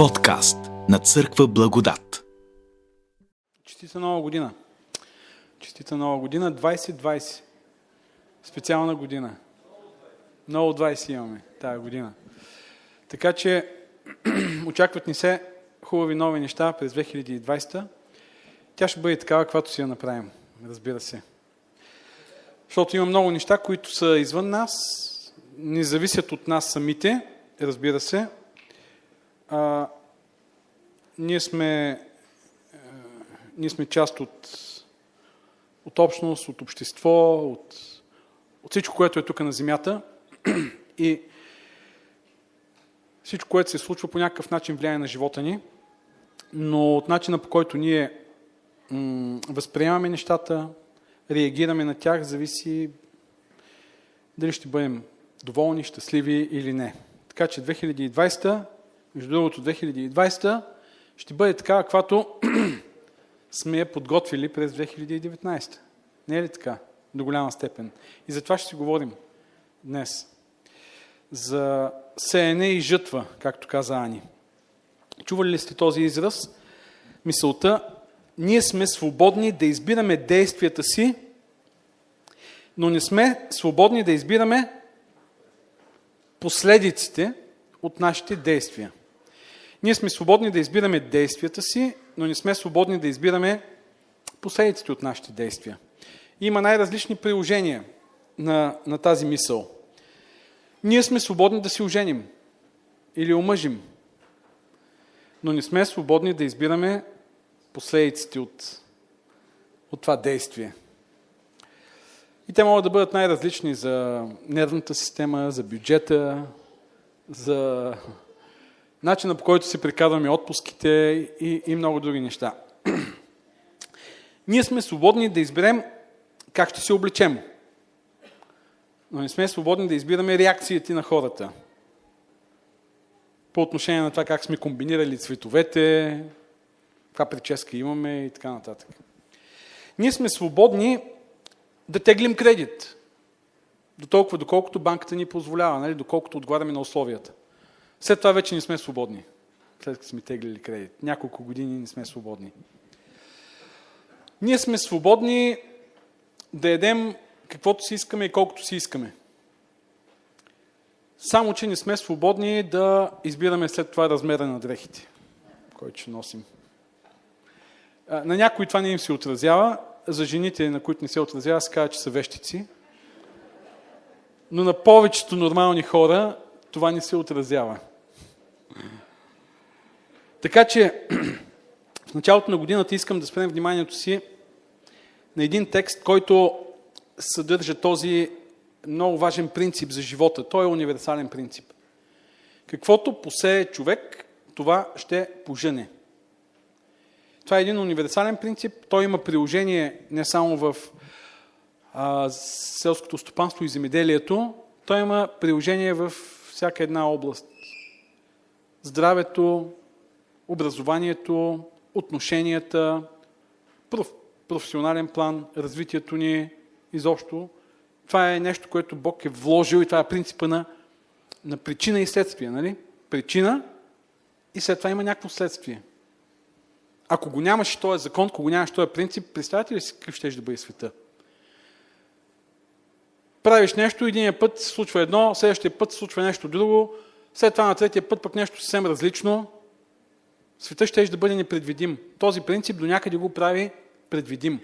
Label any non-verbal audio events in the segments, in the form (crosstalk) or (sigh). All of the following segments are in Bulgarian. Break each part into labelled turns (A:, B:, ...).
A: Подкаст на Църква Благодат.
B: Честита нова година. Честита нова година 2020. Специална година. Много 20 имаме тази година. Така че (clears throat) очакват ни се хубави нови неща през 2020. Тя ще бъде такава, каквато си я направим. Разбира се. Защото има много неща, които са извън нас, не зависят от нас самите, разбира се. А, ние, сме, а, ние сме част от, от общност, от общество, от, от всичко, което е тук на земята. И всичко, което се случва по някакъв начин влияе на живота ни, но от начина по който ние м- възприемаме нещата, реагираме на тях, зависи дали ще бъдем доволни, щастливи или не. Така че 2020, между другото 2020, ще бъде така, каквато (clears throat) сме я подготвили през 2019. Не е ли така? До голяма степен. И за това ще си говорим днес. За сеене и жътва, както каза Ани. Чували ли сте този израз? Мисълта, ние сме свободни да избираме действията си, но не сме свободни да избираме последиците от нашите действия. Ние сме свободни да избираме действията си, но не сме свободни да избираме последиците от нашите действия. Има най-различни приложения на, на тази мисъл. Ние сме свободни да си оженим или омъжим, но не сме свободни да избираме последиците от, от това действие. И те могат да бъдат най-различни за нервната система, за бюджета, за начина по който се прикарваме отпуските и, и много други неща. Ние сме свободни да изберем как ще се облечем. Но не сме свободни да избираме реакциите на хората. По отношение на това как сме комбинирали цветовете, каква прическа имаме и така нататък. Ние сме свободни да теглим кредит. До толкова, доколкото банката ни позволява, нали? доколкото отговаряме на условията. След това вече не сме свободни. След като сме теглили кредит. Няколко години не сме свободни. Ние сме свободни да едем каквото си искаме и колкото си искаме. Само, че не сме свободни да избираме след това размера на дрехите, който ще носим. На някои това не им се отразява, за жените, на които не се отразява, се казва, че са вещици. Но на повечето нормални хора това не се отразява. Така че (clears throat) в началото на годината искам да спрем вниманието си на един текст, който съдържа този много важен принцип за живота. Той е универсален принцип. Каквото посее човек, това ще пожене. Това е един универсален принцип. Той има приложение не само в а, селското стопанство и земеделието, той има приложение в всяка една област. Здравето, образованието, отношенията, проф, професионален план, развитието ни изобщо. Това е нещо, което Бог е вложил и това е принципа на, на причина и следствие. Нали? Причина и след това има някакво следствие. Ако го нямаше този закон, ако го нямаше този принцип, представете ли си какъв ще да бъде света? Правиш нещо, единия път се случва едно, следващия път се случва нещо друго, след това на третия път пък нещо съвсем различно. Света ще да бъде непредвидим. Този принцип до някъде го прави предвидим.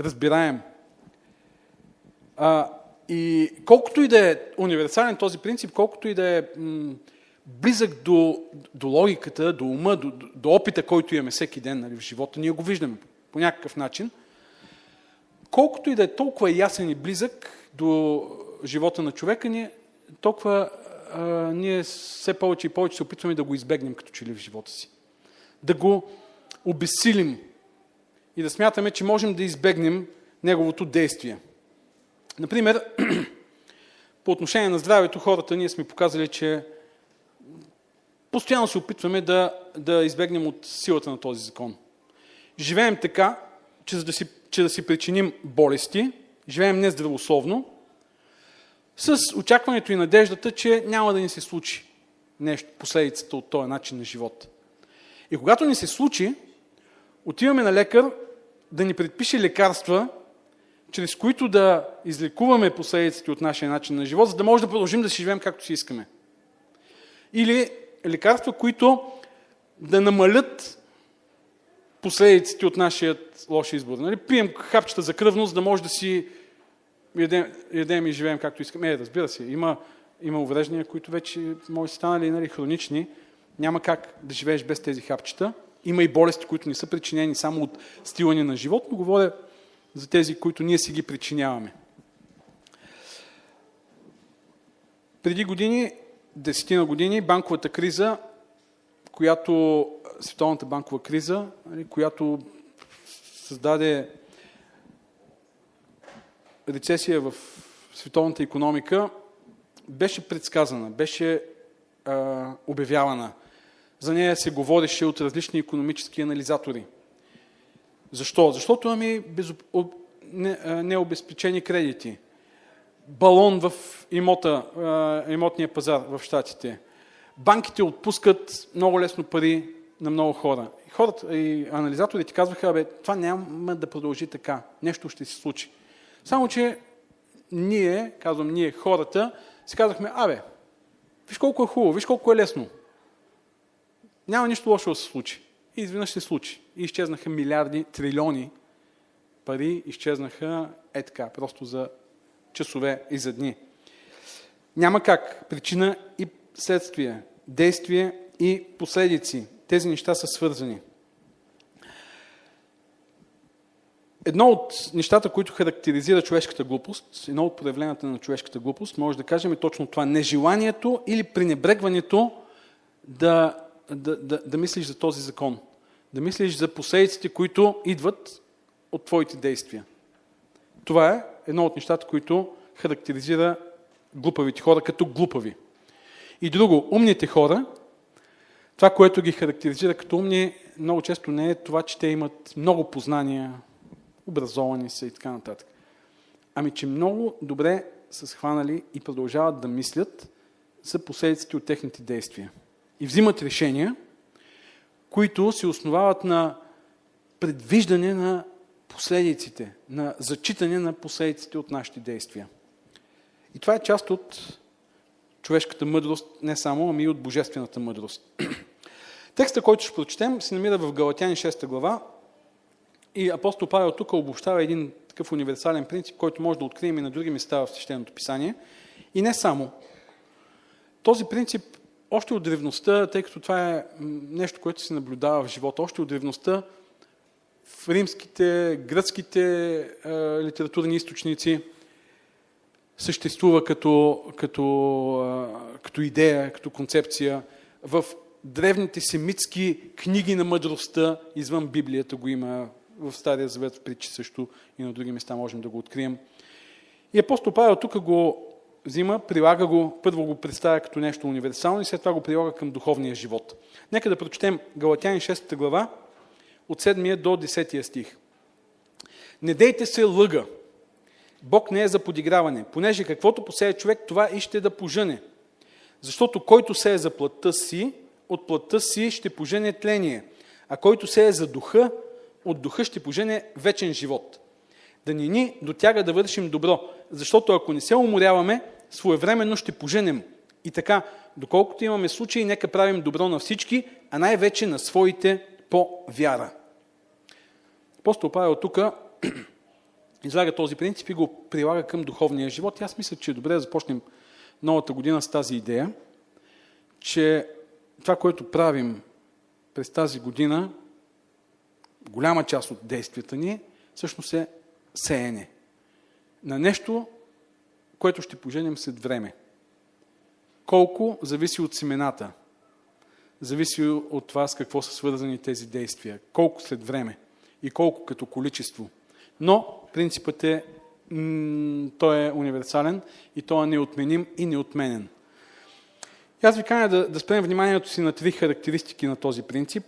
B: Разбираем. А, и колкото и да е универсален този принцип, колкото и да е м- близък до, до логиката, до ума, до, до опита, който имаме всеки ден нали, в живота, ние го виждаме по някакъв начин, колкото и да е толкова ясен и близък до живота на човека, ние, толкова а, ние все повече и повече се опитваме да го избегнем като че ли в живота си. Да го обесилим и да смятаме, че можем да избегнем неговото действие. Например, (clears throat) по отношение на здравето, хората ние сме показали, че постоянно се опитваме да, да избегнем от силата на този закон. Живеем така, че, за да си, че да си причиним болести, живеем нездравословно, с очакването и надеждата, че няма да ни се случи нещо, последицата от този начин на живот. И когато ни се случи, отиваме на лекар да ни предпише лекарства, чрез които да излекуваме последиците от нашия начин на живот, за да може да продължим да си живеем както си искаме. Или лекарства, които да намалят последиците от нашия лош избор. Нали? Пием хапчета за кръвност, да може да си ядем, ядем и живеем както искаме. Е, разбира се, има, има увреждания, които вече може да станали нали, хронични. Няма как да живееш без тези хапчета. Има и болести, които не са причинени само от стила ни на живот, но говоря за тези, които ние си ги причиняваме. Преди години, десетина години, банковата криза, която, световната банкова криза, нали, която създаде рецесия в световната економика, беше предсказана, беше а, обявявана. За нея се говореше от различни економически анализатори. Защо? Защото имаме безоп... необезпечени кредити. Балон в имота, имотния пазар в Штатите. Банките отпускат много лесно пари на много хора. И хората и анализаторите казваха, бе, това няма да продължи така. Нещо ще се случи. Само, че ние, казвам ние, хората, си казахме, абе, виж колко е хубаво, виж колко е лесно. Няма нищо лошо да се случи. И изведнъж се случи. И изчезнаха милиарди, трилиони пари, изчезнаха е така, просто за часове и за дни. Няма как. Причина и следствие, действие и последици. Тези неща са свързани. Едно от нещата, които характеризира човешката глупост, едно от проявленията на човешката глупост, може да кажем е точно това. Нежеланието или пренебрегването да, да, да, да мислиш за този закон. Да мислиш за последиците, които идват от твоите действия. Това е едно от нещата, които характеризира глупавите хора като глупави. И друго, умните хора, това, което ги характеризира като умни, много често не е това, че те имат много познания, образовани са и така нататък. Ами, че много добре са схванали и продължават да мислят за последиците от техните действия. И взимат решения, които се основават на предвиждане на последиците, на зачитане на последиците от нашите действия. И това е част от човешката мъдрост, не само, ами и от божествената мъдрост. (clears throat) Текста, който ще прочетем, се намира в Галатяни 6 глава, и апостол Павел тук обобщава един такъв универсален принцип, който може да открием и на други места в Свещеното писание. И не само. Този принцип още от древността, тъй като това е нещо, което се наблюдава в живота, още от древността в римските, гръцките е, литературни източници съществува като, като, е, като идея, като концепция. В древните семитски книги на мъдростта, извън Библията го има в Стария Завет, в притчи също и на други места можем да го открием. И апостол Павел тук го взима, прилага го, първо го представя като нещо универсално и след това го прилага към духовния живот. Нека да прочетем Галатяни 6 глава от 7 до 10 стих. Не дейте се лъга. Бог не е за подиграване, понеже каквото посее човек, това и ще да пожене. Защото който се е за плътта си, от плътта си ще пожене тление, а който се е за духа, от духа ще пожене вечен живот. Да ни ни дотяга да вършим добро, защото ако не се уморяваме, своевременно ще поженем. И така, доколкото имаме случаи, нека правим добро на всички, а най-вече на своите по вяра. Апостол Павел тук (clears throat) излага този принцип и го прилага към духовния живот. И аз мисля, че е добре да започнем новата година с тази идея, че това, което правим през тази година, голяма част от действията ни, всъщност е сеене. На нещо, което ще поженем след време. Колко зависи от семената. Зависи от това с какво са свързани тези действия. Колко след време и колко като количество. Но принципът е, той е универсален и той е неотменим и неотменен. И аз ви каня да, да спрем вниманието си на три характеристики на този принцип.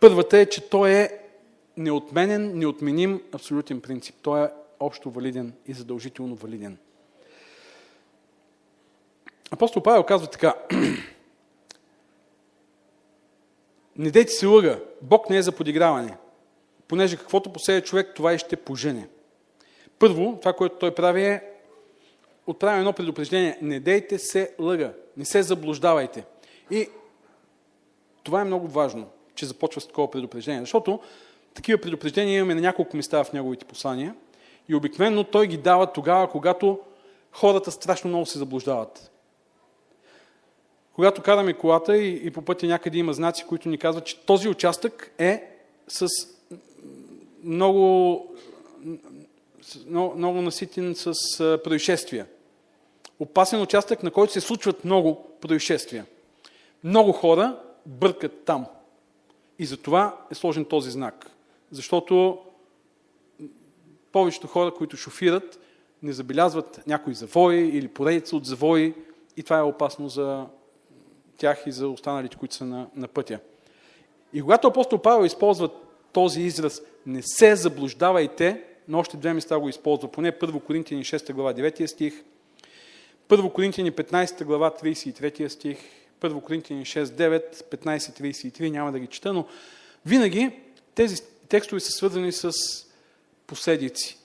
B: Първата е, че той е неотменен, неотменим абсолютен принцип. Той е общо валиден и задължително валиден. Апостол Павел казва така. (clears throat) Не дейте се лъга. Бог не е за подиграване. Понеже каквото посея човек, това и ще пожене. Първо, това, което той прави е отправя едно предупреждение. Не дейте се лъга. Не се заблуждавайте. И това е много важно, че започва с такова предупреждение. Защото такива предупреждения имаме на няколко места в неговите послания. И обикновено той ги дава тогава, когато хората страшно много се заблуждават. Когато караме колата и, и по пътя някъде има знаци, които ни казват, че този участък е с много, много, много наситен с происшествия. Опасен участък, на който се случват много происшествия. Много хора бъркат там. И за това е сложен този знак. Защото повечето хора, които шофират, не забелязват някои завои или поредица от завои и това е опасно за тях и за останалите, които са на, на пътя. И когато апостол Павел използва този израз не се заблуждавайте, но още две места го използва, поне 1 Коринтияни 6 глава 9 стих, 1 Коринтияни 15 глава 33 стих, 1 Коринтияни 6, 9, 15, 33, няма да ги чета, но винаги тези текстове са свързани с последици.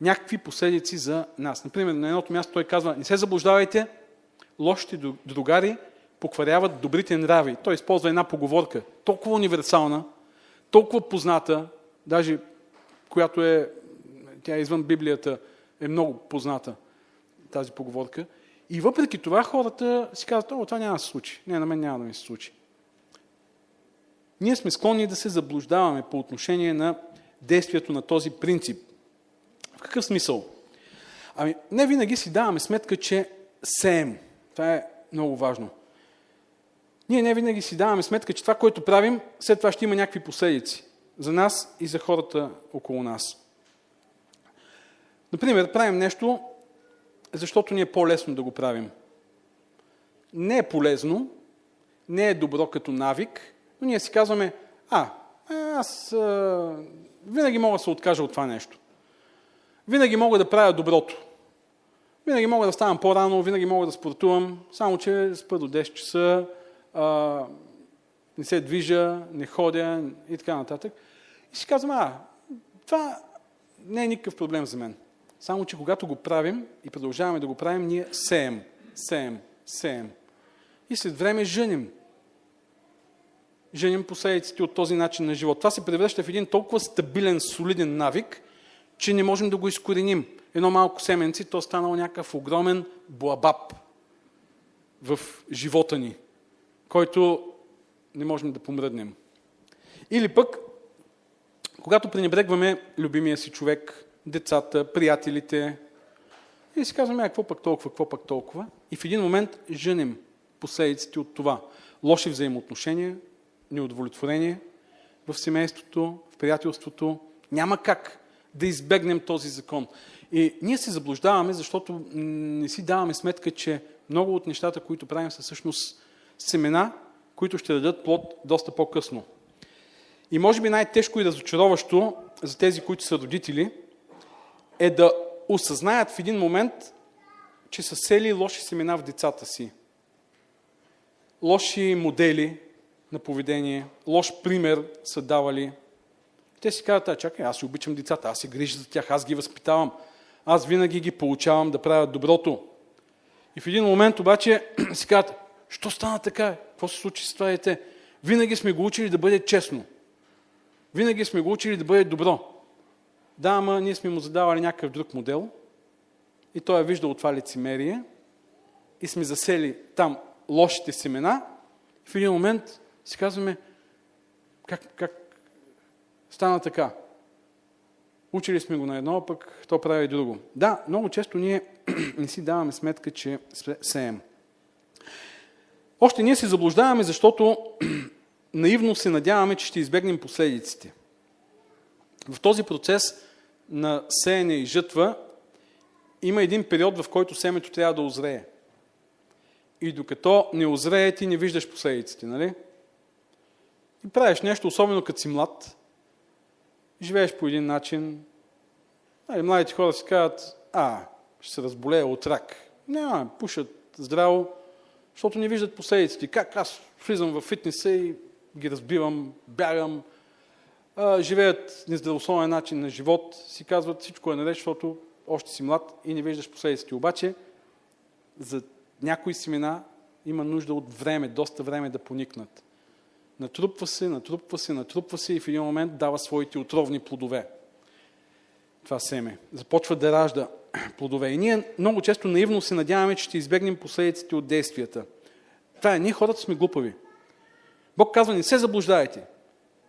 B: Някакви последици за нас. Например, на едното място той казва, не се заблуждавайте, лошите другари покваряват добрите нрави. Той използва една поговорка, толкова универсална, толкова позната, даже която е, тя е извън Библията, е много позната тази поговорка. И въпреки това хората си казват, това няма да се случи. Не, на мен няма да ми се случи. Ние сме склонни да се заблуждаваме по отношение на действието на този принцип. В какъв смисъл? Ами, не винаги си даваме сметка, че сеем. Това е много важно. Ние не винаги си даваме сметка, че това, което правим, след това ще има някакви последици за нас и за хората около нас. Например, правим нещо, защото ни е по-лесно да го правим. Не е полезно, не е добро като навик, но ние си казваме, а, аз а, винаги мога да се откажа от това нещо. Винаги мога да правя доброто. Винаги мога да ставам по-рано, винаги мога да спортувам, само че спа до 10 часа, а, не се движа, не ходя и така нататък. И си казвам, а, това не е никакъв проблем за мен. Само, че когато го правим и продължаваме да го правим, ние сеем, сеем, сеем. И след време женим. Женим последиците от този начин на живот. Това се превръща в един толкова стабилен, солиден навик, че не можем да го изкореним. Едно малко семенци, то станало някакъв огромен блабаб в живота ни, който не можем да помръднем. Или пък, когато пренебрегваме любимия си човек, децата, приятелите. И си казваме, а какво пък толкова, какво пък толкова. И в един момент женим последиците от това. Лоши взаимоотношения, неудовлетворение в семейството, в приятелството. Няма как да избегнем този закон. И ние се заблуждаваме, защото не си даваме сметка, че много от нещата, които правим, са всъщност семена, които ще дадат плод доста по-късно. И може би най-тежко и разочароващо за тези, които са родители – е да осъзнаят в един момент, че са сели лоши семена в децата си. Лоши модели на поведение, лош пример са давали. Те си казват, а чакай, аз си обичам децата, аз се грижа за тях, аз ги възпитавам. Аз винаги ги получавам да правят доброто. И в един момент обаче (clears throat) си казват, що стана така? Какво се случи с това дете? Винаги сме го учили да бъде честно. Винаги сме го учили да бъде добро. Да, ама ние сме му задавали някакъв друг модел и той е виждал това лицемерие и сме засели там лошите семена. В един момент си казваме, как, как стана така? Учили сме го на едно, пък то прави друго. Да, много често ние (clears throat) не си даваме сметка, че сеем. Още ние се заблуждаваме, защото (clears throat) наивно се надяваме, че ще избегнем последиците. В този процес на сеене и жътва, има един период, в който семето трябва да озрее. И докато не озрее, ти не виждаш последиците, нали? И правиш нещо, особено като си млад, живееш по един начин, нали, младите хора си казват, а, ще се разболея от рак. Няма, пушат здраво, защото не виждат последиците. Как аз влизам в фитнеса и ги разбивам, бягам, а, живеят нездравословен начин на живот, си казват всичко е наред, защото още си млад и не виждаш последиците. Обаче за някои семена има нужда от време, доста време да поникнат. Натрупва се, натрупва се, натрупва се и в един момент дава своите отровни плодове. Това семе. Започва да ражда (clears throat) плодове. И ние много често наивно се надяваме, че ще избегнем последиците от действията. Това е, ние хората сме глупави. Бог казва, не се заблуждайте.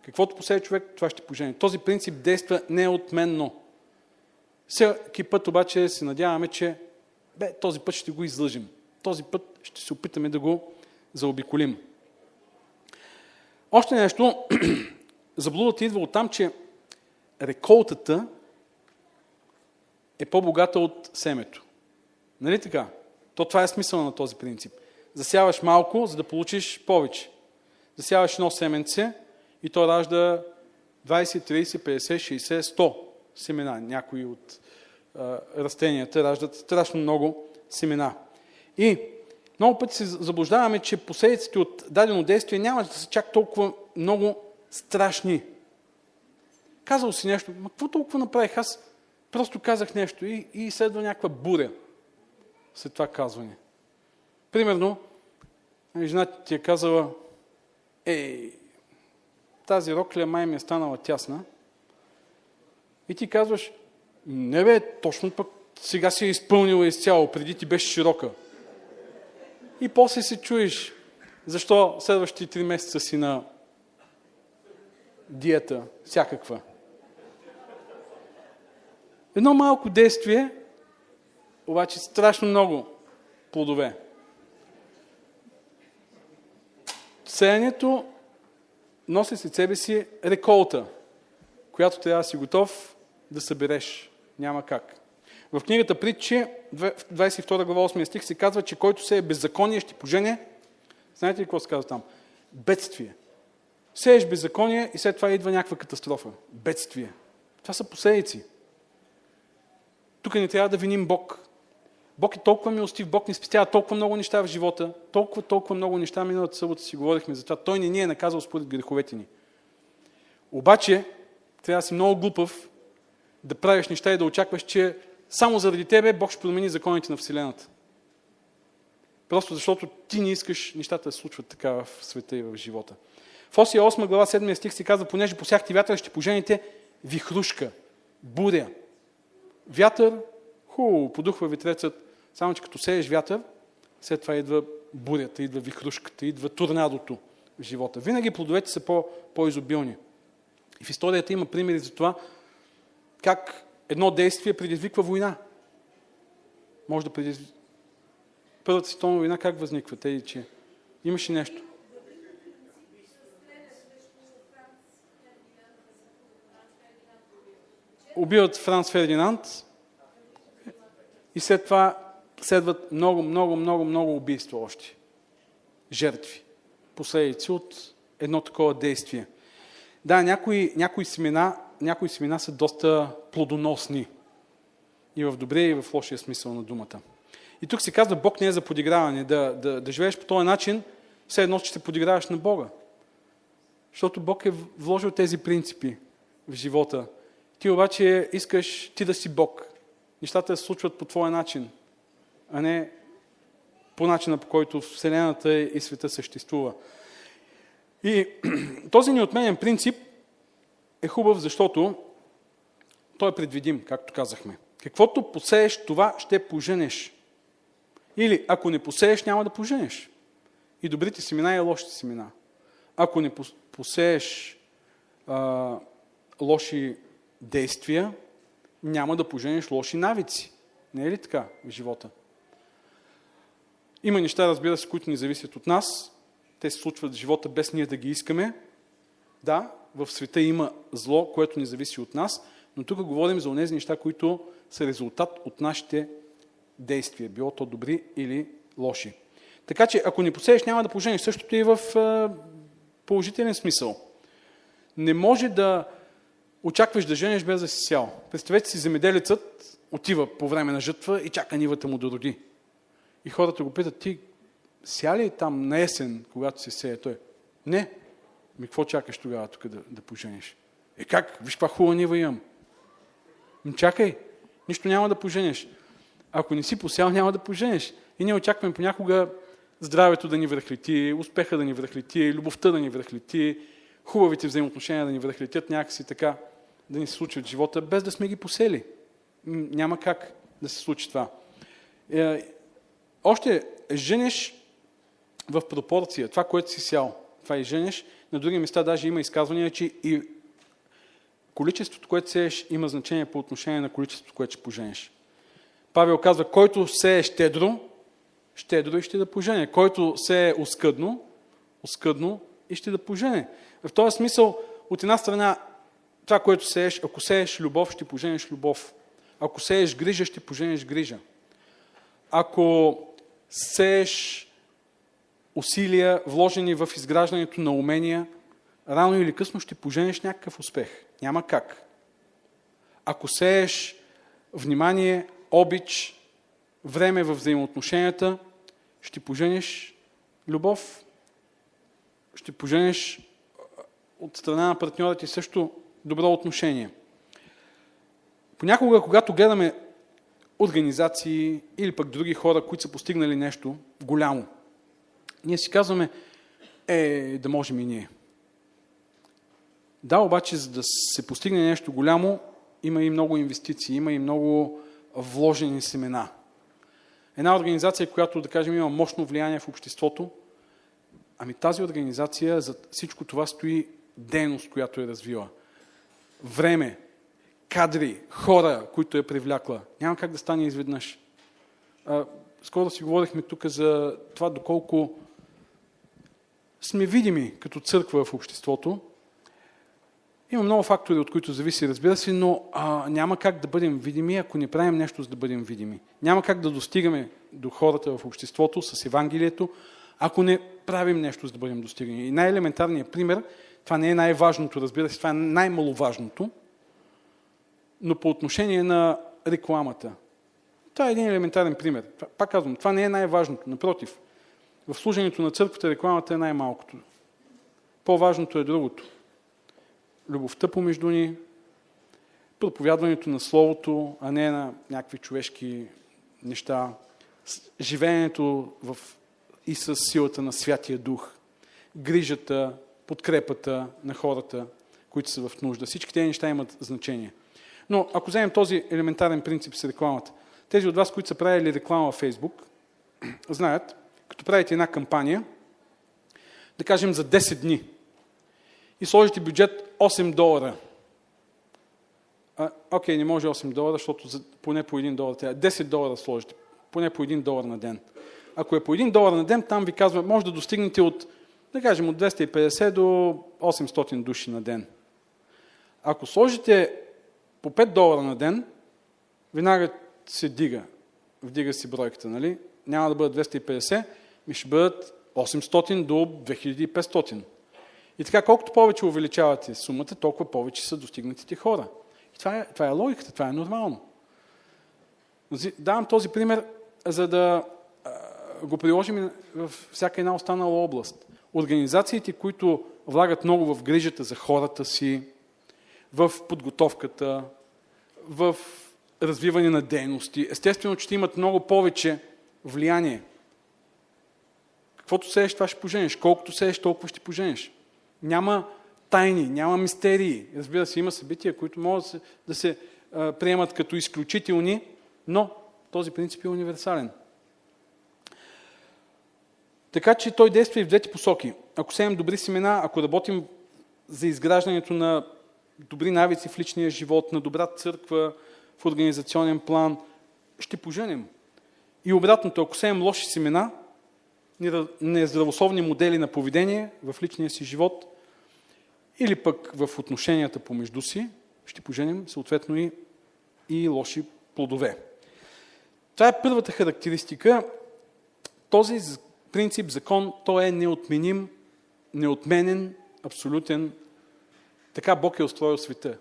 B: Каквото посее човек, това ще пожене. Този принцип действа неотменно. Всеки път обаче се надяваме, че бе, този път ще го излъжим. Този път ще се опитаме да го заобиколим. Още нещо, (clears throat) заблудата идва от там, че реколтата е по-богата от семето. Нали така? То това е смисъл на този принцип. Засяваш малко, за да получиш повече. Засяваш едно семенце и то ражда 20, 30, 50, 60, 100 семена. Някои от а, растенията раждат страшно много семена. И много пъти се заблуждаваме, че последиците от дадено действие няма да са чак толкова много страшни. Казал си нещо, ма какво толкова направих? Аз просто казах нещо и, и следва някаква буря след това казване. Примерно, жената ти е казала, ей, тази рокля май ми е станала тясна. И ти казваш, не бе, точно пък сега си е изпълнила изцяло, преди ти беше широка. И после се чуеш, защо следващите три месеца си на диета, всякаква. Едно малко действие, обаче страшно много плодове. Сеянето носи след себе си реколта, която трябва да си готов да събереш. Няма как. В книгата Притчи, 22 глава 8 стих се казва, че който се е беззаконие ще пожене. Знаете ли какво се казва там? Бедствие. Сееш беззаконие и след това идва някаква катастрофа. Бедствие. Това са последици. Тук не трябва да виним Бог. Бог е толкова милостив, Бог ни спестява толкова много неща в живота, толкова, толкова много неща. Миналата събота си говорихме за това. Той не ни е наказал според греховете ни. Обаче, трябва да си много глупав да правиш неща и да очакваш, че само заради тебе Бог ще промени законите на Вселената. Просто защото ти не искаш нещата да случват така в света и в живота. В Осия 8 глава 7 стих се казва, понеже посяхте вятър, ще пожените вихрушка, буря. Вятър, хубаво, подухва витрецът, само че като сееш вятър, след това идва бурята, идва вихрушката, идва торнадото в живота. Винаги плодовете са по, по-изобилни. И в историята има примери за това, как едно действие предизвиква война. Може да предизвиква. Първата световна война как възниква? Те, че имаше нещо. Убиват Франц Фердинанд и след това следват много, много, много, много убийства още. Жертви. Последици от едно такова действие. Да, някои, някои семена някои семена са доста плодоносни. И в добрия, и в лошия смисъл на думата. И тук се казва, Бог не е за подиграване. Да, да, да живееш по този начин, все едно, че се подиграваш на Бога. Защото Бог е вложил тези принципи в живота. Ти обаче искаш ти да си Бог. Нещата се случват по твоя начин, а не по начина, по който Вселената и света съществува. И (clears throat) този неотменен принцип е хубав, защото той е предвидим, както казахме. Каквото посееш, това ще поженеш. Или ако не посееш, няма да поженеш. И добрите семена и лошите семена. Ако не посееш а, лоши действия, няма да поженеш лоши навици. Не е ли така в живота? Има неща, разбира се, които ни зависят от нас. Те се случват в живота без ние да ги искаме. Да, в света има зло, което не зависи от нас, но тук говорим за тези неща, които са резултат от нашите действия, било то добри или лоши. Така че, ако не посееш, няма да поженеш. Същото и в положителен смисъл. Не може да очакваш да женеш без да си сял. Представете си, земеделецът отива по време на жътва и чака нивата му да роди. И хората го питат, ти ся ли там на есен, когато се сее той? Не, Ми какво чакаш тогава тук да, да пожениш? Е как? Виж каква хубава нива имам. Ми чакай, нищо няма да поженеш. Ако не си посял, няма да поженеш. И ние очакваме понякога здравето да ни връхлети, успеха да ни връхлети, любовта да ни връхлети, хубавите взаимоотношения да ни връхлетят някакси така, да ни се случи в живота, без да сме ги посели. Няма как да се случи това. Е, още женеш в пропорция, това, което си сял, това и женеш. На други места даже има изказвания, че и количеството, което сееш, има значение по отношение на количеството, което ще поженеш. Павел казва, който сее щедро, щедро и ще да пожене. Който сее оскъдно, оскъдно и ще да пожене. В този смисъл, от една страна, това, което сееш, ако сееш любов, ще поженеш любов. Ако сееш грижа, ще поженеш грижа. Ако сееш усилия, вложени в изграждането на умения, рано или късно ще поженеш някакъв успех. Няма как. Ако сееш внимание, обич, време в взаимоотношенията, ще поженеш любов, ще поженеш от страна на партньора ти също добро отношение. Понякога, когато гледаме организации или пък други хора, които са постигнали нещо голямо, ние си казваме, е, да можем и ние. Да, обаче, за да се постигне нещо голямо, има и много инвестиции, има и много вложени семена. Една организация, която, да кажем, има мощно влияние в обществото, ами тази организация, за всичко това стои дейност, която е развила. Време, кадри, хора, които е привлякла. Няма как да стане изведнъж. А, скоро си говорихме тук за това доколко сме видими като църква в обществото. Има много фактори, от които зависи, разбира се, но а, няма как да бъдем видими, ако не правим нещо, за да бъдем видими. Няма как да достигаме до хората в обществото с Евангелието, ако не правим нещо, за да бъдем достигани. И най-елементарният пример, това не е най-важното, разбира се, това е най-маловажното, но по отношение на рекламата. Това е един елементарен пример. Пак казвам, това не е най-важното. Напротив, в служението на църквата рекламата е най-малкото. По-важното е другото. Любовта помежду ни, проповядването на Словото, а не на някакви човешки неща, живеенето в... и с силата на Святия Дух, грижата, подкрепата на хората, които са в нужда. Всички тези неща имат значение. Но ако вземем този елементарен принцип с рекламата, тези от вас, които са правили реклама във Фейсбук, (clears throat) знаят, като правите една кампания, да кажем за 10 дни, и сложите бюджет 8 долара. А, окей, не може 8 долара, защото за, поне по 1 долар трябва. 10 долара сложите, поне по 1 долар на ден. Ако е по 1 долар на ден, там ви казва, може да достигнете от, да кажем, от 250 до 800 души на ден. Ако сложите по 5 долара на ден, веднага се дига. Вдига си бройката, нали? Няма да бъдат 250, ми ще бъдат 800 до 2500. И така, колкото повече увеличавате сумата, толкова повече са достигнатите хора. И това е, това е логиката, това е нормално. Давам този пример, за да го приложим в всяка една останала област. Организациите, които влагат много в грижата за хората си, в подготовката, в развиване на дейности, естествено, че имат много повече влияние. Каквото сееш, това ще поженеш. Колкото сееш, толкова ще поженеш. Няма тайни, няма мистерии. Разбира се, има събития, които могат да се, да се а, приемат като изключителни, но този принцип е универсален. Така че той действа и в двете посоки. Ако сеем добри семена, ако работим за изграждането на добри навици в личния живот, на добра църква, в организационен план, ще поженем. И обратното, ако сеем лоши семена, нездравословни модели на поведение в личния си живот или пък в отношенията помежду си, ще поженим съответно и, и лоши плодове. Това е първата характеристика. Този принцип, закон, той е неотменим, неотменен, абсолютен. Така Бог е устроил света.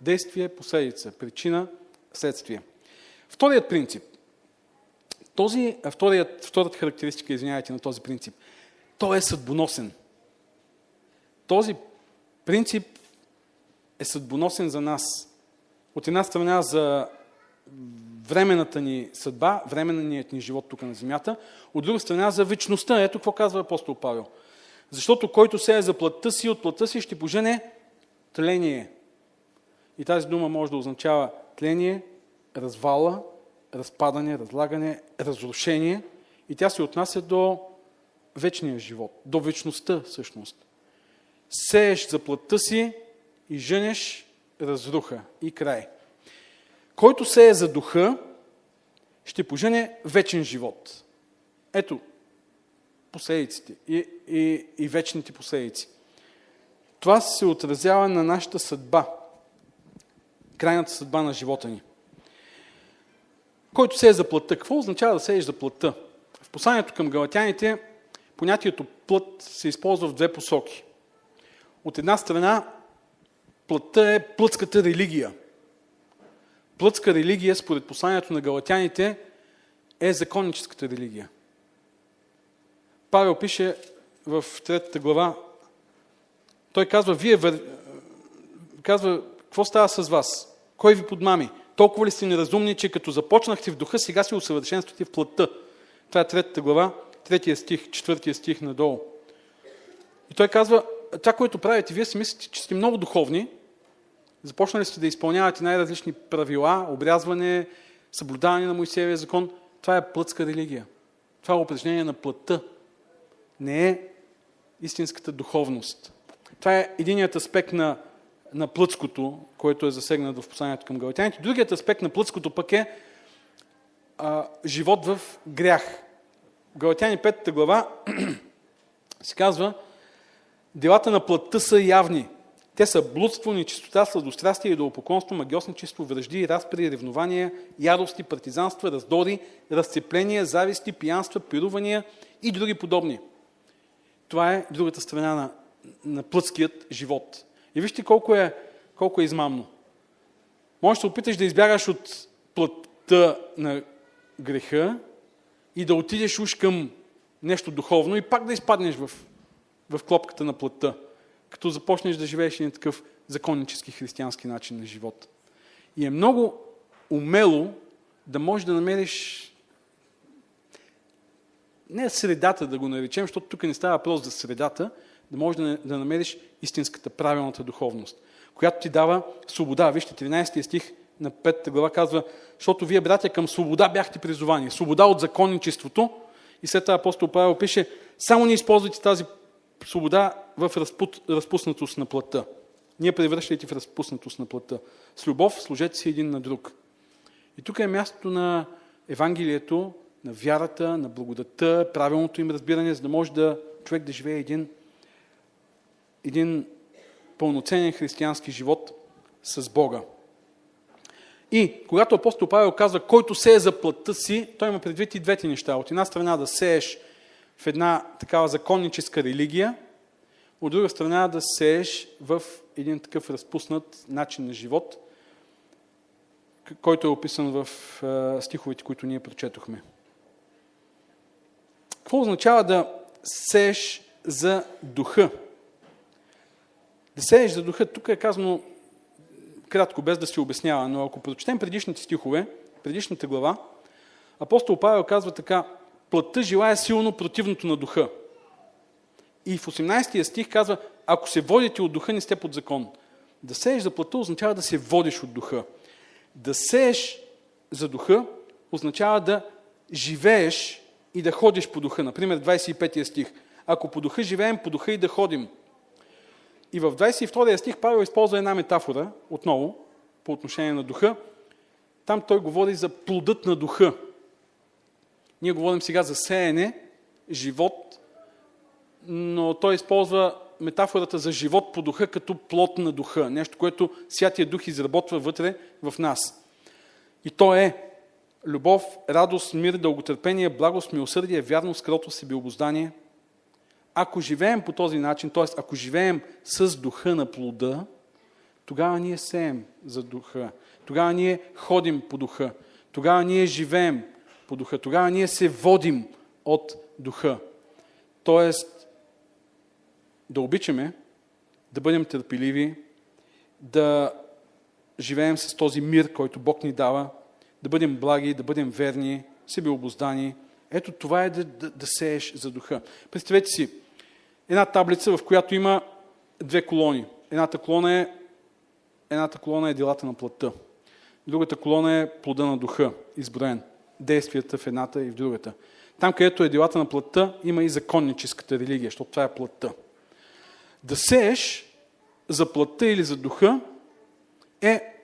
B: Действие, последица, причина, следствие. Вторият принцип. Този, вторият, втората характеристика, извинявайте, на този принцип. Той е съдбоносен. този принцип е съдбоносен за нас. От една страна за временната ни съдба, временният ни живот тук на земята, от друга страна за вечността. Ето какво казва апостол Павел. Защото който се е за плътта си, от плътта си ще пожене тление. И тази дума може да означава тление, развала, разпадане, разлагане, разрушение. И тя се отнася до вечния живот, до вечността всъщност. Сееш за плътта си и женеш разруха и край. Който се е за духа, ще пожене вечен живот. Ето, последиците и, и, и вечните последици. Това се отразява на нашата съдба, крайната съдба на живота ни. Който се е за плътта. Какво означава да сееш за плътта? В посланието към галатяните понятието плът се използва в две посоки. От една страна, плътта е плътската религия. Плътска религия, според посланието на галатяните, е законническата религия. Павел пише в третата глава, той казва, вие казва, какво става с вас? Кой ви подмами? Толкова ли сте неразумни, че като започнахте в духа, сега си усъвършенствате в плътта? Това е третата глава, третия стих, четвъртия стих надолу. И той казва, това, което правите, вие си мислите, че сте много духовни, започнали сте да изпълнявате най-различни правила, обрязване, съблюдаване на Моисеевия закон. Това е плътска религия. Това е упражнение на плътта. Не е истинската духовност. Това е единият аспект на, на плътското, който е засегнат в посланието към галатяните. Другият аспект на плътското пък е а, живот в грях. Галатяни 5 глава (clears throat) се казва Делата на плътта са явни. Те са блудство, нечистота, сладострастие, идолопоклонство, магиосничество, връжди, разпри, ревнования, ярости, партизанства, раздори, разцепления, зависти, пиянства, пирувания и други подобни. Това е другата страна на, на плътският живот. И вижте колко е, колко е измамно. Може да се опиташ да избягаш от плътта на греха и да отидеш уж към нещо духовно и пак да изпаднеш в, в клопката на плътта, като започнеш да живееш на такъв законнически християнски начин на живот. И е много умело да можеш да намериш не средата да го наречем, защото тук не става въпрос за средата, да можеш да, намериш истинската, правилната духовност, която ти дава свобода. Вижте, 13 стих на 5 глава казва, защото вие, братя, към свобода бяхте призовани. Свобода от законничеството. И след това апостол Павел пише, само не използвайте тази свобода в разпут, разпуснатост на плътта. Ние превръщайте в разпуснатост на плътта. С любов служете си един на друг. И тук е мястото на Евангелието, на вярата, на благодата, правилното им разбиране, за да може да човек да живее един, един пълноценен християнски живот с Бога. И когато апостол Павел казва, който се е за плътта си, той има предвид и двете неща. От една страна да сееш в една такава законническа религия, от друга страна да сееш в един такъв разпуснат начин на живот, който е описан в стиховете, които ние прочетохме. Какво означава да сееш за духа? Да сееш за духа, тук е казано кратко, без да се обяснява, но ако прочетем предишните стихове, предишната глава, апостол Павел казва така, плътта желая силно противното на духа. И в 18 стих казва, ако се водите от духа, не сте под закон. Да сееш за плътта означава да се водиш от духа. Да сееш за духа означава да живееш и да ходиш по духа. Например, 25 стих. Ако по духа живеем, по духа и да ходим. И в 22 стих Павел използва една метафора, отново, по отношение на духа. Там той говори за плодът на духа. Ние говорим сега за сеене, живот, но той използва метафората за живот по духа като плод на духа. Нещо, което Святия Дух изработва вътре в нас. И то е любов, радост, мир, дълготърпение, благост, милосърдие, вярност, кротост, себеобоздание – ако живеем по този начин, т.е. ако живеем с духа на плода, тогава ние сеем за духа. Тогава ние ходим по духа. Тогава ние живеем по духа. Тогава ние се водим от духа. Тоест, да обичаме, да бъдем търпеливи, да живеем с този мир, който Бог ни дава, да бъдем благи, да бъдем верни, себеобоздани. Ето това е да, да, да сееш за духа. Представете си една таблица, в която има две колони. Едната колона е, едната колона е делата на плътта. Другата колона е плода на духа, изброен. Действията в едната и в другата. Там, където е делата на плътта, има и законническата религия, защото това е плътта. Да сееш за плътта или за духа е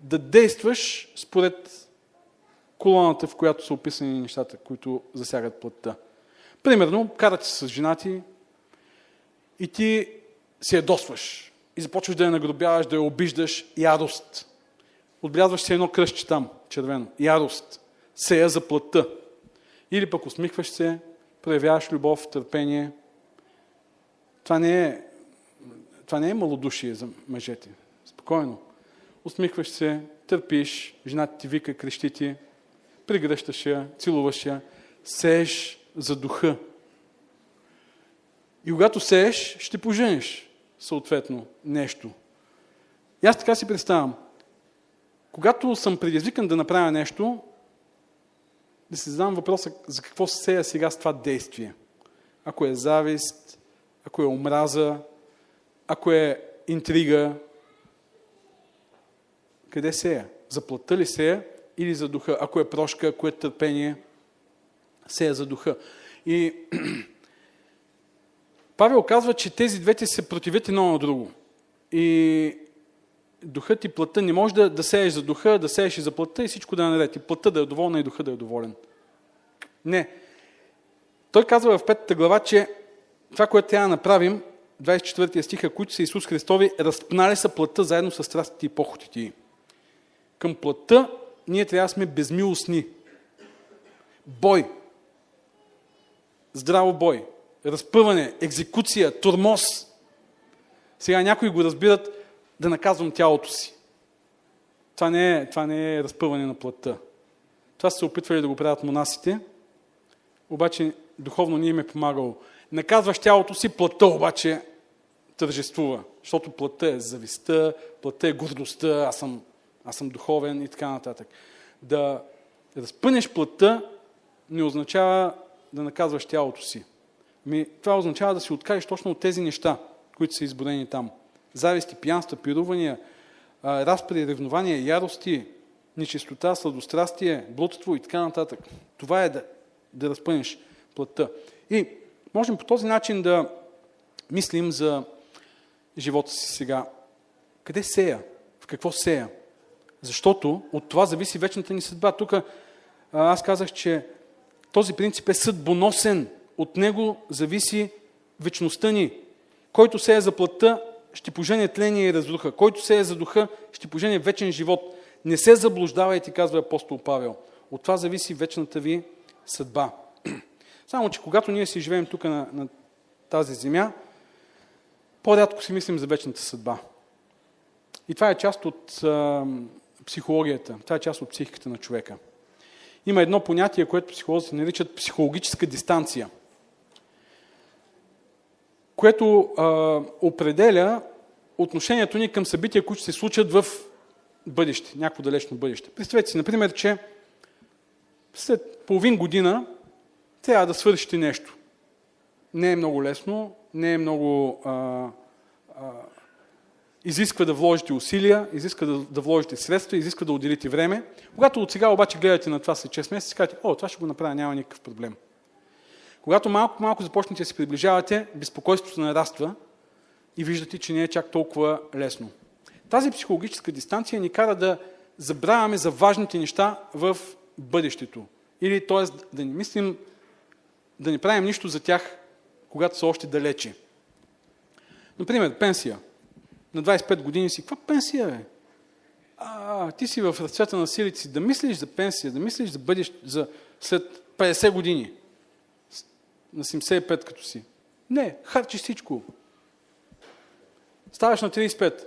B: да действаш според колоната, в която са описани нещата, които засягат плътта. Примерно, карате се с жена ти и ти се ядосваш и започваш да я нагробяваш, да я обиждаш, ярост. Отбелязваш се едно кръстче там, червено. Ярост. Сея за плътта. Или пък усмихваш се, проявяваш любов, търпение. Това не е, това не е малодушие за мъжете. Спокойно. Усмихваш се, търпиш, жената ти вика, крещи ти, прегръщаш я, целуваш я, сееш за духа. И когато сееш, ще поженеш съответно нещо. И аз така си представям. Когато съм предизвикан да направя нещо, да си задам въпроса за какво сея сега с това действие. Ако е завист, ако е омраза, ако е интрига, къде сея? За плътта ли сея или за духа? Ако е прошка, ако е търпение, сея за духа. И (clears throat) Павел казва, че тези двете се противят едно на друго. И духът и плътта не може да, да сееш за духа, да сееш и за плътта и всичко да е наред. И плътта да е доволна и духа да е доволен. Не. Той казва в петата глава, че това, което трябва да направим, 24 стиха, които са Исус Христови, разпнали са плътта заедно с страстите и похотите Към плътта ние трябва да сме безмилостни. Бой. Здраво бой разпъване, екзекуция, турмоз. Сега някои го разбират да наказвам тялото си. Това не е, това не е разпъване на плътта. Това са се опитвали да го правят монасите, обаче духовно ни им е помагало. Наказваш тялото си, плътта обаче тържествува, защото плътта е завистта, плътта е гордостта, аз съм, аз съм духовен и така нататък. Да разпънеш плътта не означава да наказваш тялото си. Ми, това означава да се откажеш точно от тези неща, които са изборени там. Зависти, пиянства, пирувания, разпри, ревнования, ярости, нечистота, сладострастие, блудство и така нататък. Това е да, да разпънеш плътта. И можем по този начин да мислим за живота си сега. Къде сея? В какво сея? Защото от това зависи вечната ни съдба. Тук аз казах, че този принцип е съдбоносен от него зависи вечността ни. Който се е за плътта, ще пожене тление и разруха. Който се е за духа, ще пожене вечен живот. Не се заблуждавайте, казва апостол Павел. От това зависи вечната ви съдба. (clears throat) Само, че когато ние си живеем тук на, на тази земя, по-рядко си мислим за вечната съдба. И това е част от а, психологията, това е част от психиката на човека. Има едно понятие, което психолозите наричат психологическа дистанция – което а, определя отношението ни към събития, които се случат в бъдеще, някакво далечно бъдеще. Представете си, например, че след половин година трябва да свършите нещо. Не е много лесно, не е много... А, а, изисква да вложите усилия, изисква да, да вложите средства, изисква да отделите време. Когато от сега обаче гледате на това след 6 месеца, кажете, о, това ще го направя, няма никакъв проблем. Когато малко-малко започнете да се приближавате, безпокойството нараства и виждате, че не е чак толкова лесно. Тази психологическа дистанция ни кара да забравяме за важните неща в бъдещето. Или, т.е. да не мислим, да не правим нищо за тях, когато са още далече. Например, пенсия. На 25 години си, каква пенсия е? А, ти си в разцвета на силите си, да мислиш за пенсия, да мислиш за бъдеще, за след 50 години на 75 като си. Не, харчиш всичко. Ставаш на 35.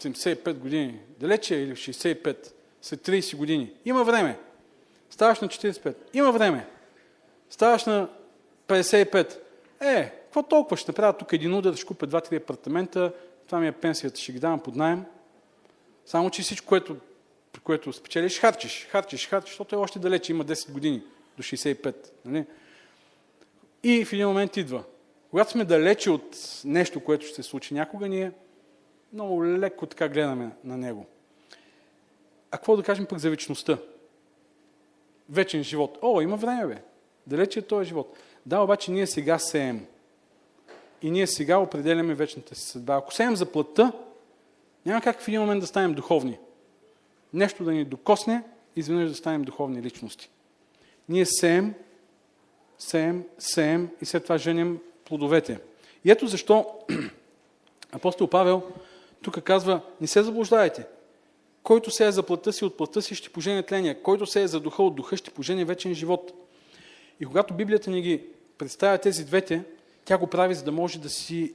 B: 75 години. Далече е или 65. След 30 години. Има време. Ставаш на 45. Има време. Ставаш на 55. Е, какво толкова ще направя тук един удар, ще купя два-три апартамента, това ми е пенсията, ще ги давам под найем. Само, че всичко, което, което спечелиш, харчиш, харчиш, харчиш, защото е още далече, има 10 години до 65. Нали? И в един момент идва. Когато сме далече от нещо, което ще се случи някога, ние много леко така гледаме на него. А какво да кажем пък за вечността? Вечен живот. О, има време, бе. Далече е този живот. Да, обаче ние сега сеем. И ние сега определяме вечната си съдба. Ако сеем за плътта, няма как в един момент да станем духовни. Нещо да ни докосне, изведнъж да станем духовни личности. Ние сеем, сеем, сеем и след това женим плодовете. И ето защо (clears throat) апостол Павел тук казва, не се заблуждайте. Който се е за плътта си, от плътта си ще пожене тление. Който се е за духа, от духа ще пожене вечен живот. И когато Библията ни ги представя тези двете, тя го прави, за да може да си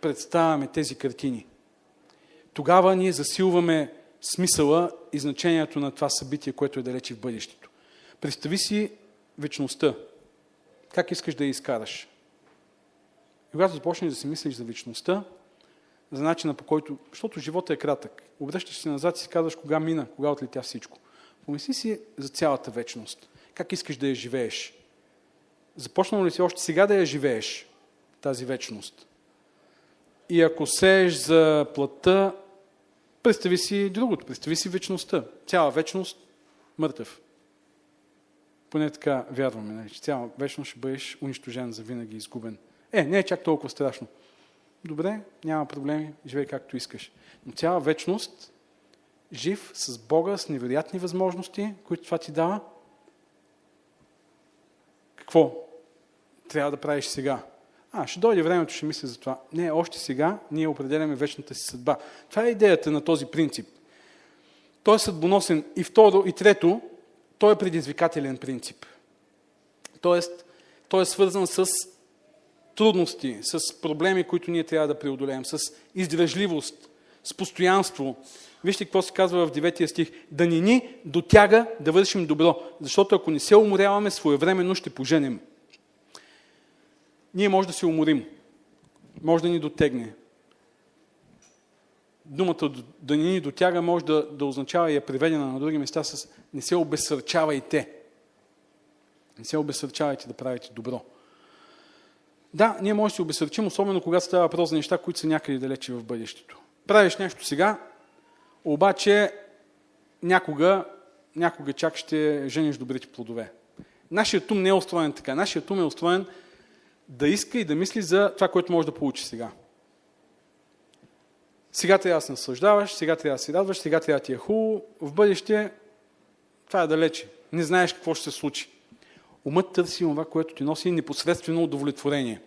B: представяме тези картини. Тогава ние засилваме смисъла и значението на това събитие, което е далече в бъдещето. Представи си вечността. Как искаш да я изкараш? И когато започнеш да си мислиш за вечността, за начина по който, защото живота е кратък, обръщаш се назад и си казваш кога мина, кога отлетя всичко. Помисли си за цялата вечност. Как искаш да я живееш? Започнал ли си още сега да я живееш, тази вечност? И ако сееш за плътта, представи си другото, представи си вечността. Цяла вечност мъртъв. Поне така вярваме, нали, че цяла вечност ще бъдеш унищожен за винаги, изгубен. Е, не е чак толкова страшно. Добре, няма проблеми, живей както искаш. Но цяла вечност, жив с Бога, с невероятни възможности, които това ти дава, какво трябва да правиш сега? А, ще дойде времето, ще мисля за това. Не, още сега ние определяме вечната си съдба. Това е идеята на този принцип. Той е съдбоносен. И второ, и трето, той е предизвикателен принцип. Тоест, той е свързан с трудности, с проблеми, които ние трябва да преодолеем, с издръжливост, с постоянство. Вижте какво се казва в 9 стих. Да ни ни дотяга да вършим добро, защото ако не се уморяваме, своевременно ще поженем. Ние може да се уморим, може да ни дотегне. Думата да ни ни дотяга може да, да означава и е приведена на други места с не се обесърчавайте. Не се обесърчавайте да правите добро. Да, ние може да се обесърчим, особено когато става въпрос за неща, които са някъде далече в бъдещето. Правиш нещо сега, обаче някога, някога чак ще жениш добрите плодове. Нашият ум не е устроен така. Нашият ум е устроен да иска и да мисли за това, което може да получи сега. Сега трябва да се наслаждаваш, сега трябва да се радваш, сега трябва да ти е хубаво. В бъдеще това е далече. Не знаеш какво ще се случи. Умът търси това, което ти носи непосредствено удовлетворение.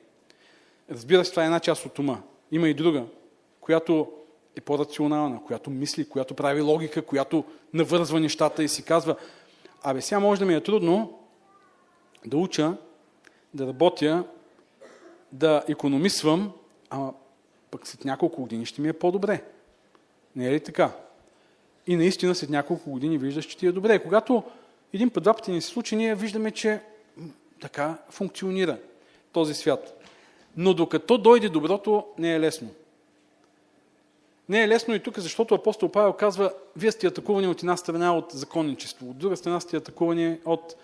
B: Разбира се, това е една част от ума. Има и друга, която е по-рационална, която мисли, която прави логика, която навързва нещата и си казва, абе сега може да ми е трудно да уча, да работя, да економисвам, ама пък след няколко години ще ми е по-добре. Не е ли така? И наистина след няколко години виждаш, че ти е добре. Когато един път, два пъти ни се случи, ние виждаме, че така функционира този свят. Но докато дойде доброто, не е лесно. Не е лесно и тук, защото апостол Павел казва, вие сте атакувани от една страна от законничество, от друга страна сте атакувани от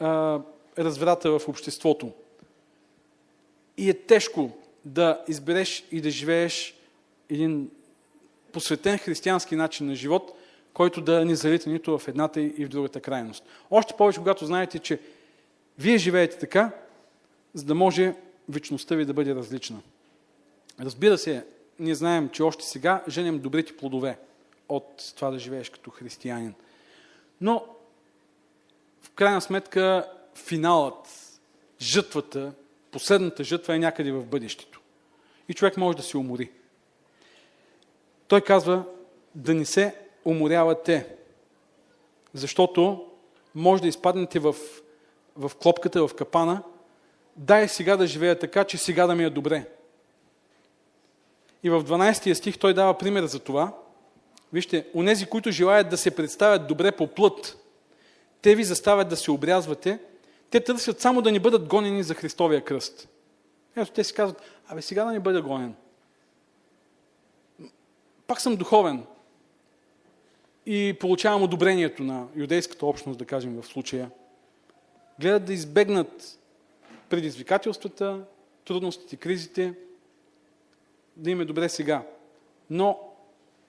B: а, разврата в обществото. И е тежко да избереш и да живееш един посветен християнски начин на живот, който да не залита нито в едната и в другата крайност. Още повече, когато знаете, че вие живеете така, за да може вечността ви да бъде различна. Разбира се, ние знаем, че още сега женем добрите плодове от това да живееш като християнин. Но, в крайна сметка, финалът, жътвата, последната жътва е някъде в бъдещето. И човек може да се умори. Той казва да не се уморявате, защото може да изпаднете в, в клопката, в капана, дай сега да живея така, че сега да ми е добре. И в 12 стих той дава пример за това. Вижте, онези, които желаят да се представят добре по плът, те ви заставят да се обрязвате, те търсят само да ни бъдат гонени за Христовия кръст. Ето те си казват, абе сега да не бъда гонен. Пак съм духовен. И получавам одобрението на юдейската общност, да кажем в случая. Гледат да избегнат предизвикателствата, трудностите, кризите, да им е добре сега. Но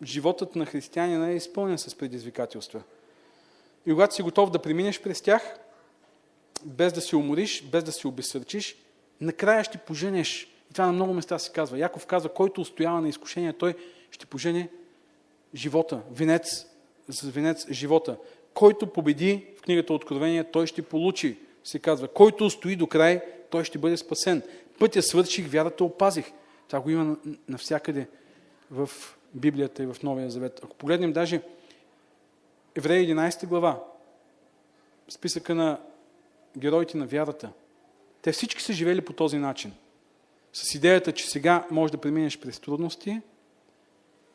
B: животът на християнина е изпълнен с предизвикателства. И когато си готов да преминеш през тях, без да се умориш, без да се обесърчиш, накрая ще поженеш. И това на много места се казва. Яков казва, който устоява на изкушение, той ще пожене живота, венец, за венец живота. Който победи в книгата Откровение, той ще получи, се казва. Който устои до край, той ще бъде спасен. Пътя свърших, вярата опазих. Това го има навсякъде в Библията и в Новия Завет. Ако погледнем даже Еврея 11 глава, списъка на героите на вярата, те всички са живели по този начин. С идеята, че сега можеш да преминеш през трудности,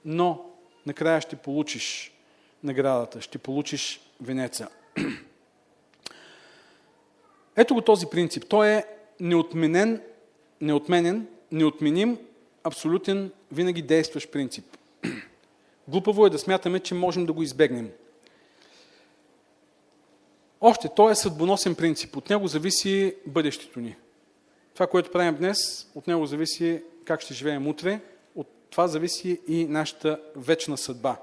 B: но накрая ще получиш наградата, ще получиш венеца. (clears throat) Ето го този принцип. Той е неотменен, неотменен, неотменим, абсолютен, винаги действащ принцип. (clears throat) Глупаво е да смятаме, че можем да го избегнем. Още, той е съдбоносен принцип. От него зависи бъдещето ни. Това, което правим днес, от него зависи как ще живеем утре, от това зависи и нашата вечна съдба.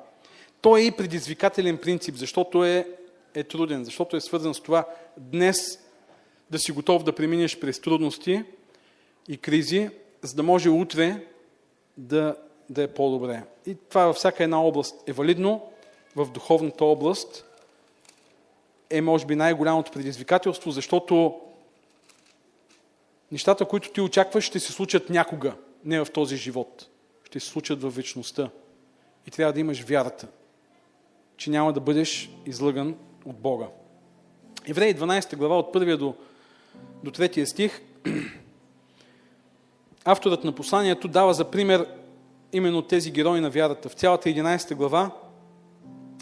B: Той е и предизвикателен принцип, защото е, е труден, защото е свързан с това днес да си готов да преминеш през трудности и кризи, за да може утре да, да е по-добре. И това във всяка една област е валидно. В духовната област е, може би, най-голямото предизвикателство, защото нещата, които ти очакваш, ще се случат някога, не в този живот. Ще се случат в вечността. И трябва да имаш вярата, че няма да бъдеш излъган от Бога. Евреи 12 глава от 1 до, до 3 стих (clears throat) авторът на посланието дава за пример именно тези герои на вярата. В цялата 11 глава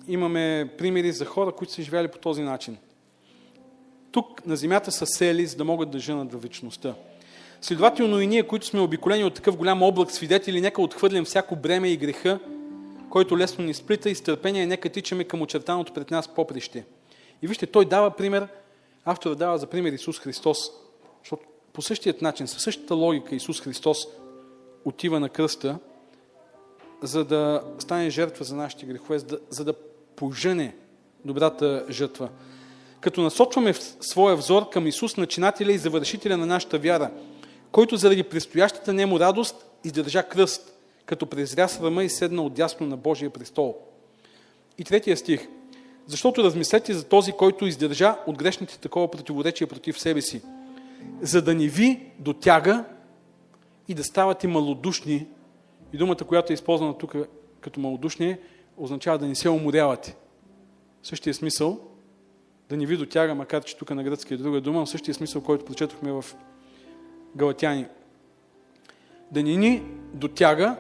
B: имаме примери за хора, които са живяли по този начин. Тук на земята са сели, за да могат да женат в вечността. Следователно и ние, които сме обиколени от такъв голям облак свидетели, нека отхвърлям всяко бреме и греха, който лесно ни сплита и с търпение нека тичаме към очертаното пред нас поприще. И вижте, той дава пример, автора дава за пример Исус Христос, защото по същият начин, със същата логика Исус Христос отива на кръста, за да стане жертва за нашите грехове, за да, за да пожене добрата жертва. Като насочваме своя взор към Исус, начинателя и завършителя на нашата вяра, който заради предстоящата нему радост издържа кръст, като презря срама и седна отдясно на Божия престол. И третия стих. Защото размислете за този, който издържа от грешните такова противоречие против себе си, за да ни ви дотяга и да ставате малодушни. И думата, която е използвана тук като малодушни, означава да не се уморявате. Същия смисъл, да ни ви дотяга, макар че тук на гръцки е друга дума, но същия смисъл, който прочетохме в Галатяни. Да ни ни дотяга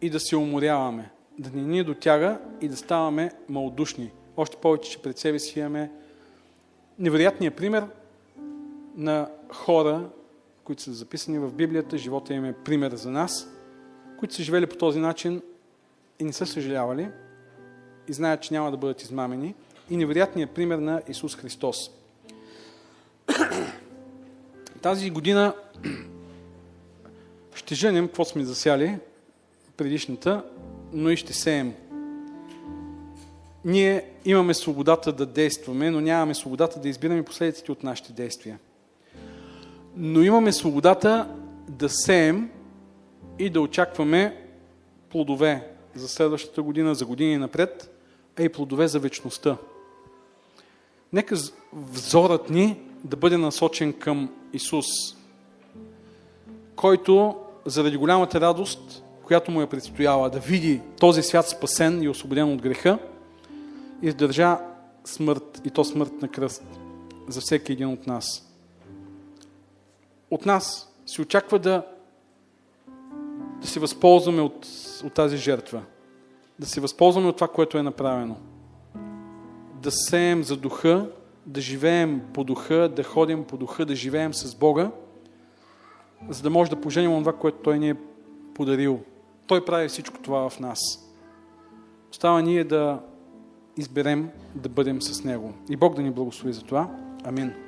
B: и да се уморяваме. Да ни ни дотяга и да ставаме малодушни. Още повече, че пред себе си имаме невероятния пример на хора, които са записани в Библията, живота им е пример за нас, които са живели по този начин и не са съжалявали и знаят, че няма да бъдат измамени. И невероятният пример на Исус Христос. (clears throat) Тази година (clears throat) ще женем какво сме засяли предишната, но и ще сеем. Ние имаме свободата да действаме, но нямаме свободата да избираме последиците от нашите действия. Но имаме свободата да сеем и да очакваме плодове за следващата година, за години напред, а и плодове за вечността. Нека взорът ни да бъде насочен към Исус, който заради голямата радост, която му е предстояла да види този свят спасен и освободен от греха, издържа смърт и то смърт на кръст за всеки един от нас. От нас се очаква да, да се възползваме от, от тази жертва, да се възползваме от това, което е направено, да сеем за духа, да живеем по духа, да ходим по духа, да живеем с Бога за да може да поженим това, което Той ни е подарил. Той прави всичко това в нас. Остава ние да изберем да бъдем с Него. И Бог да ни благослови за това. Амин.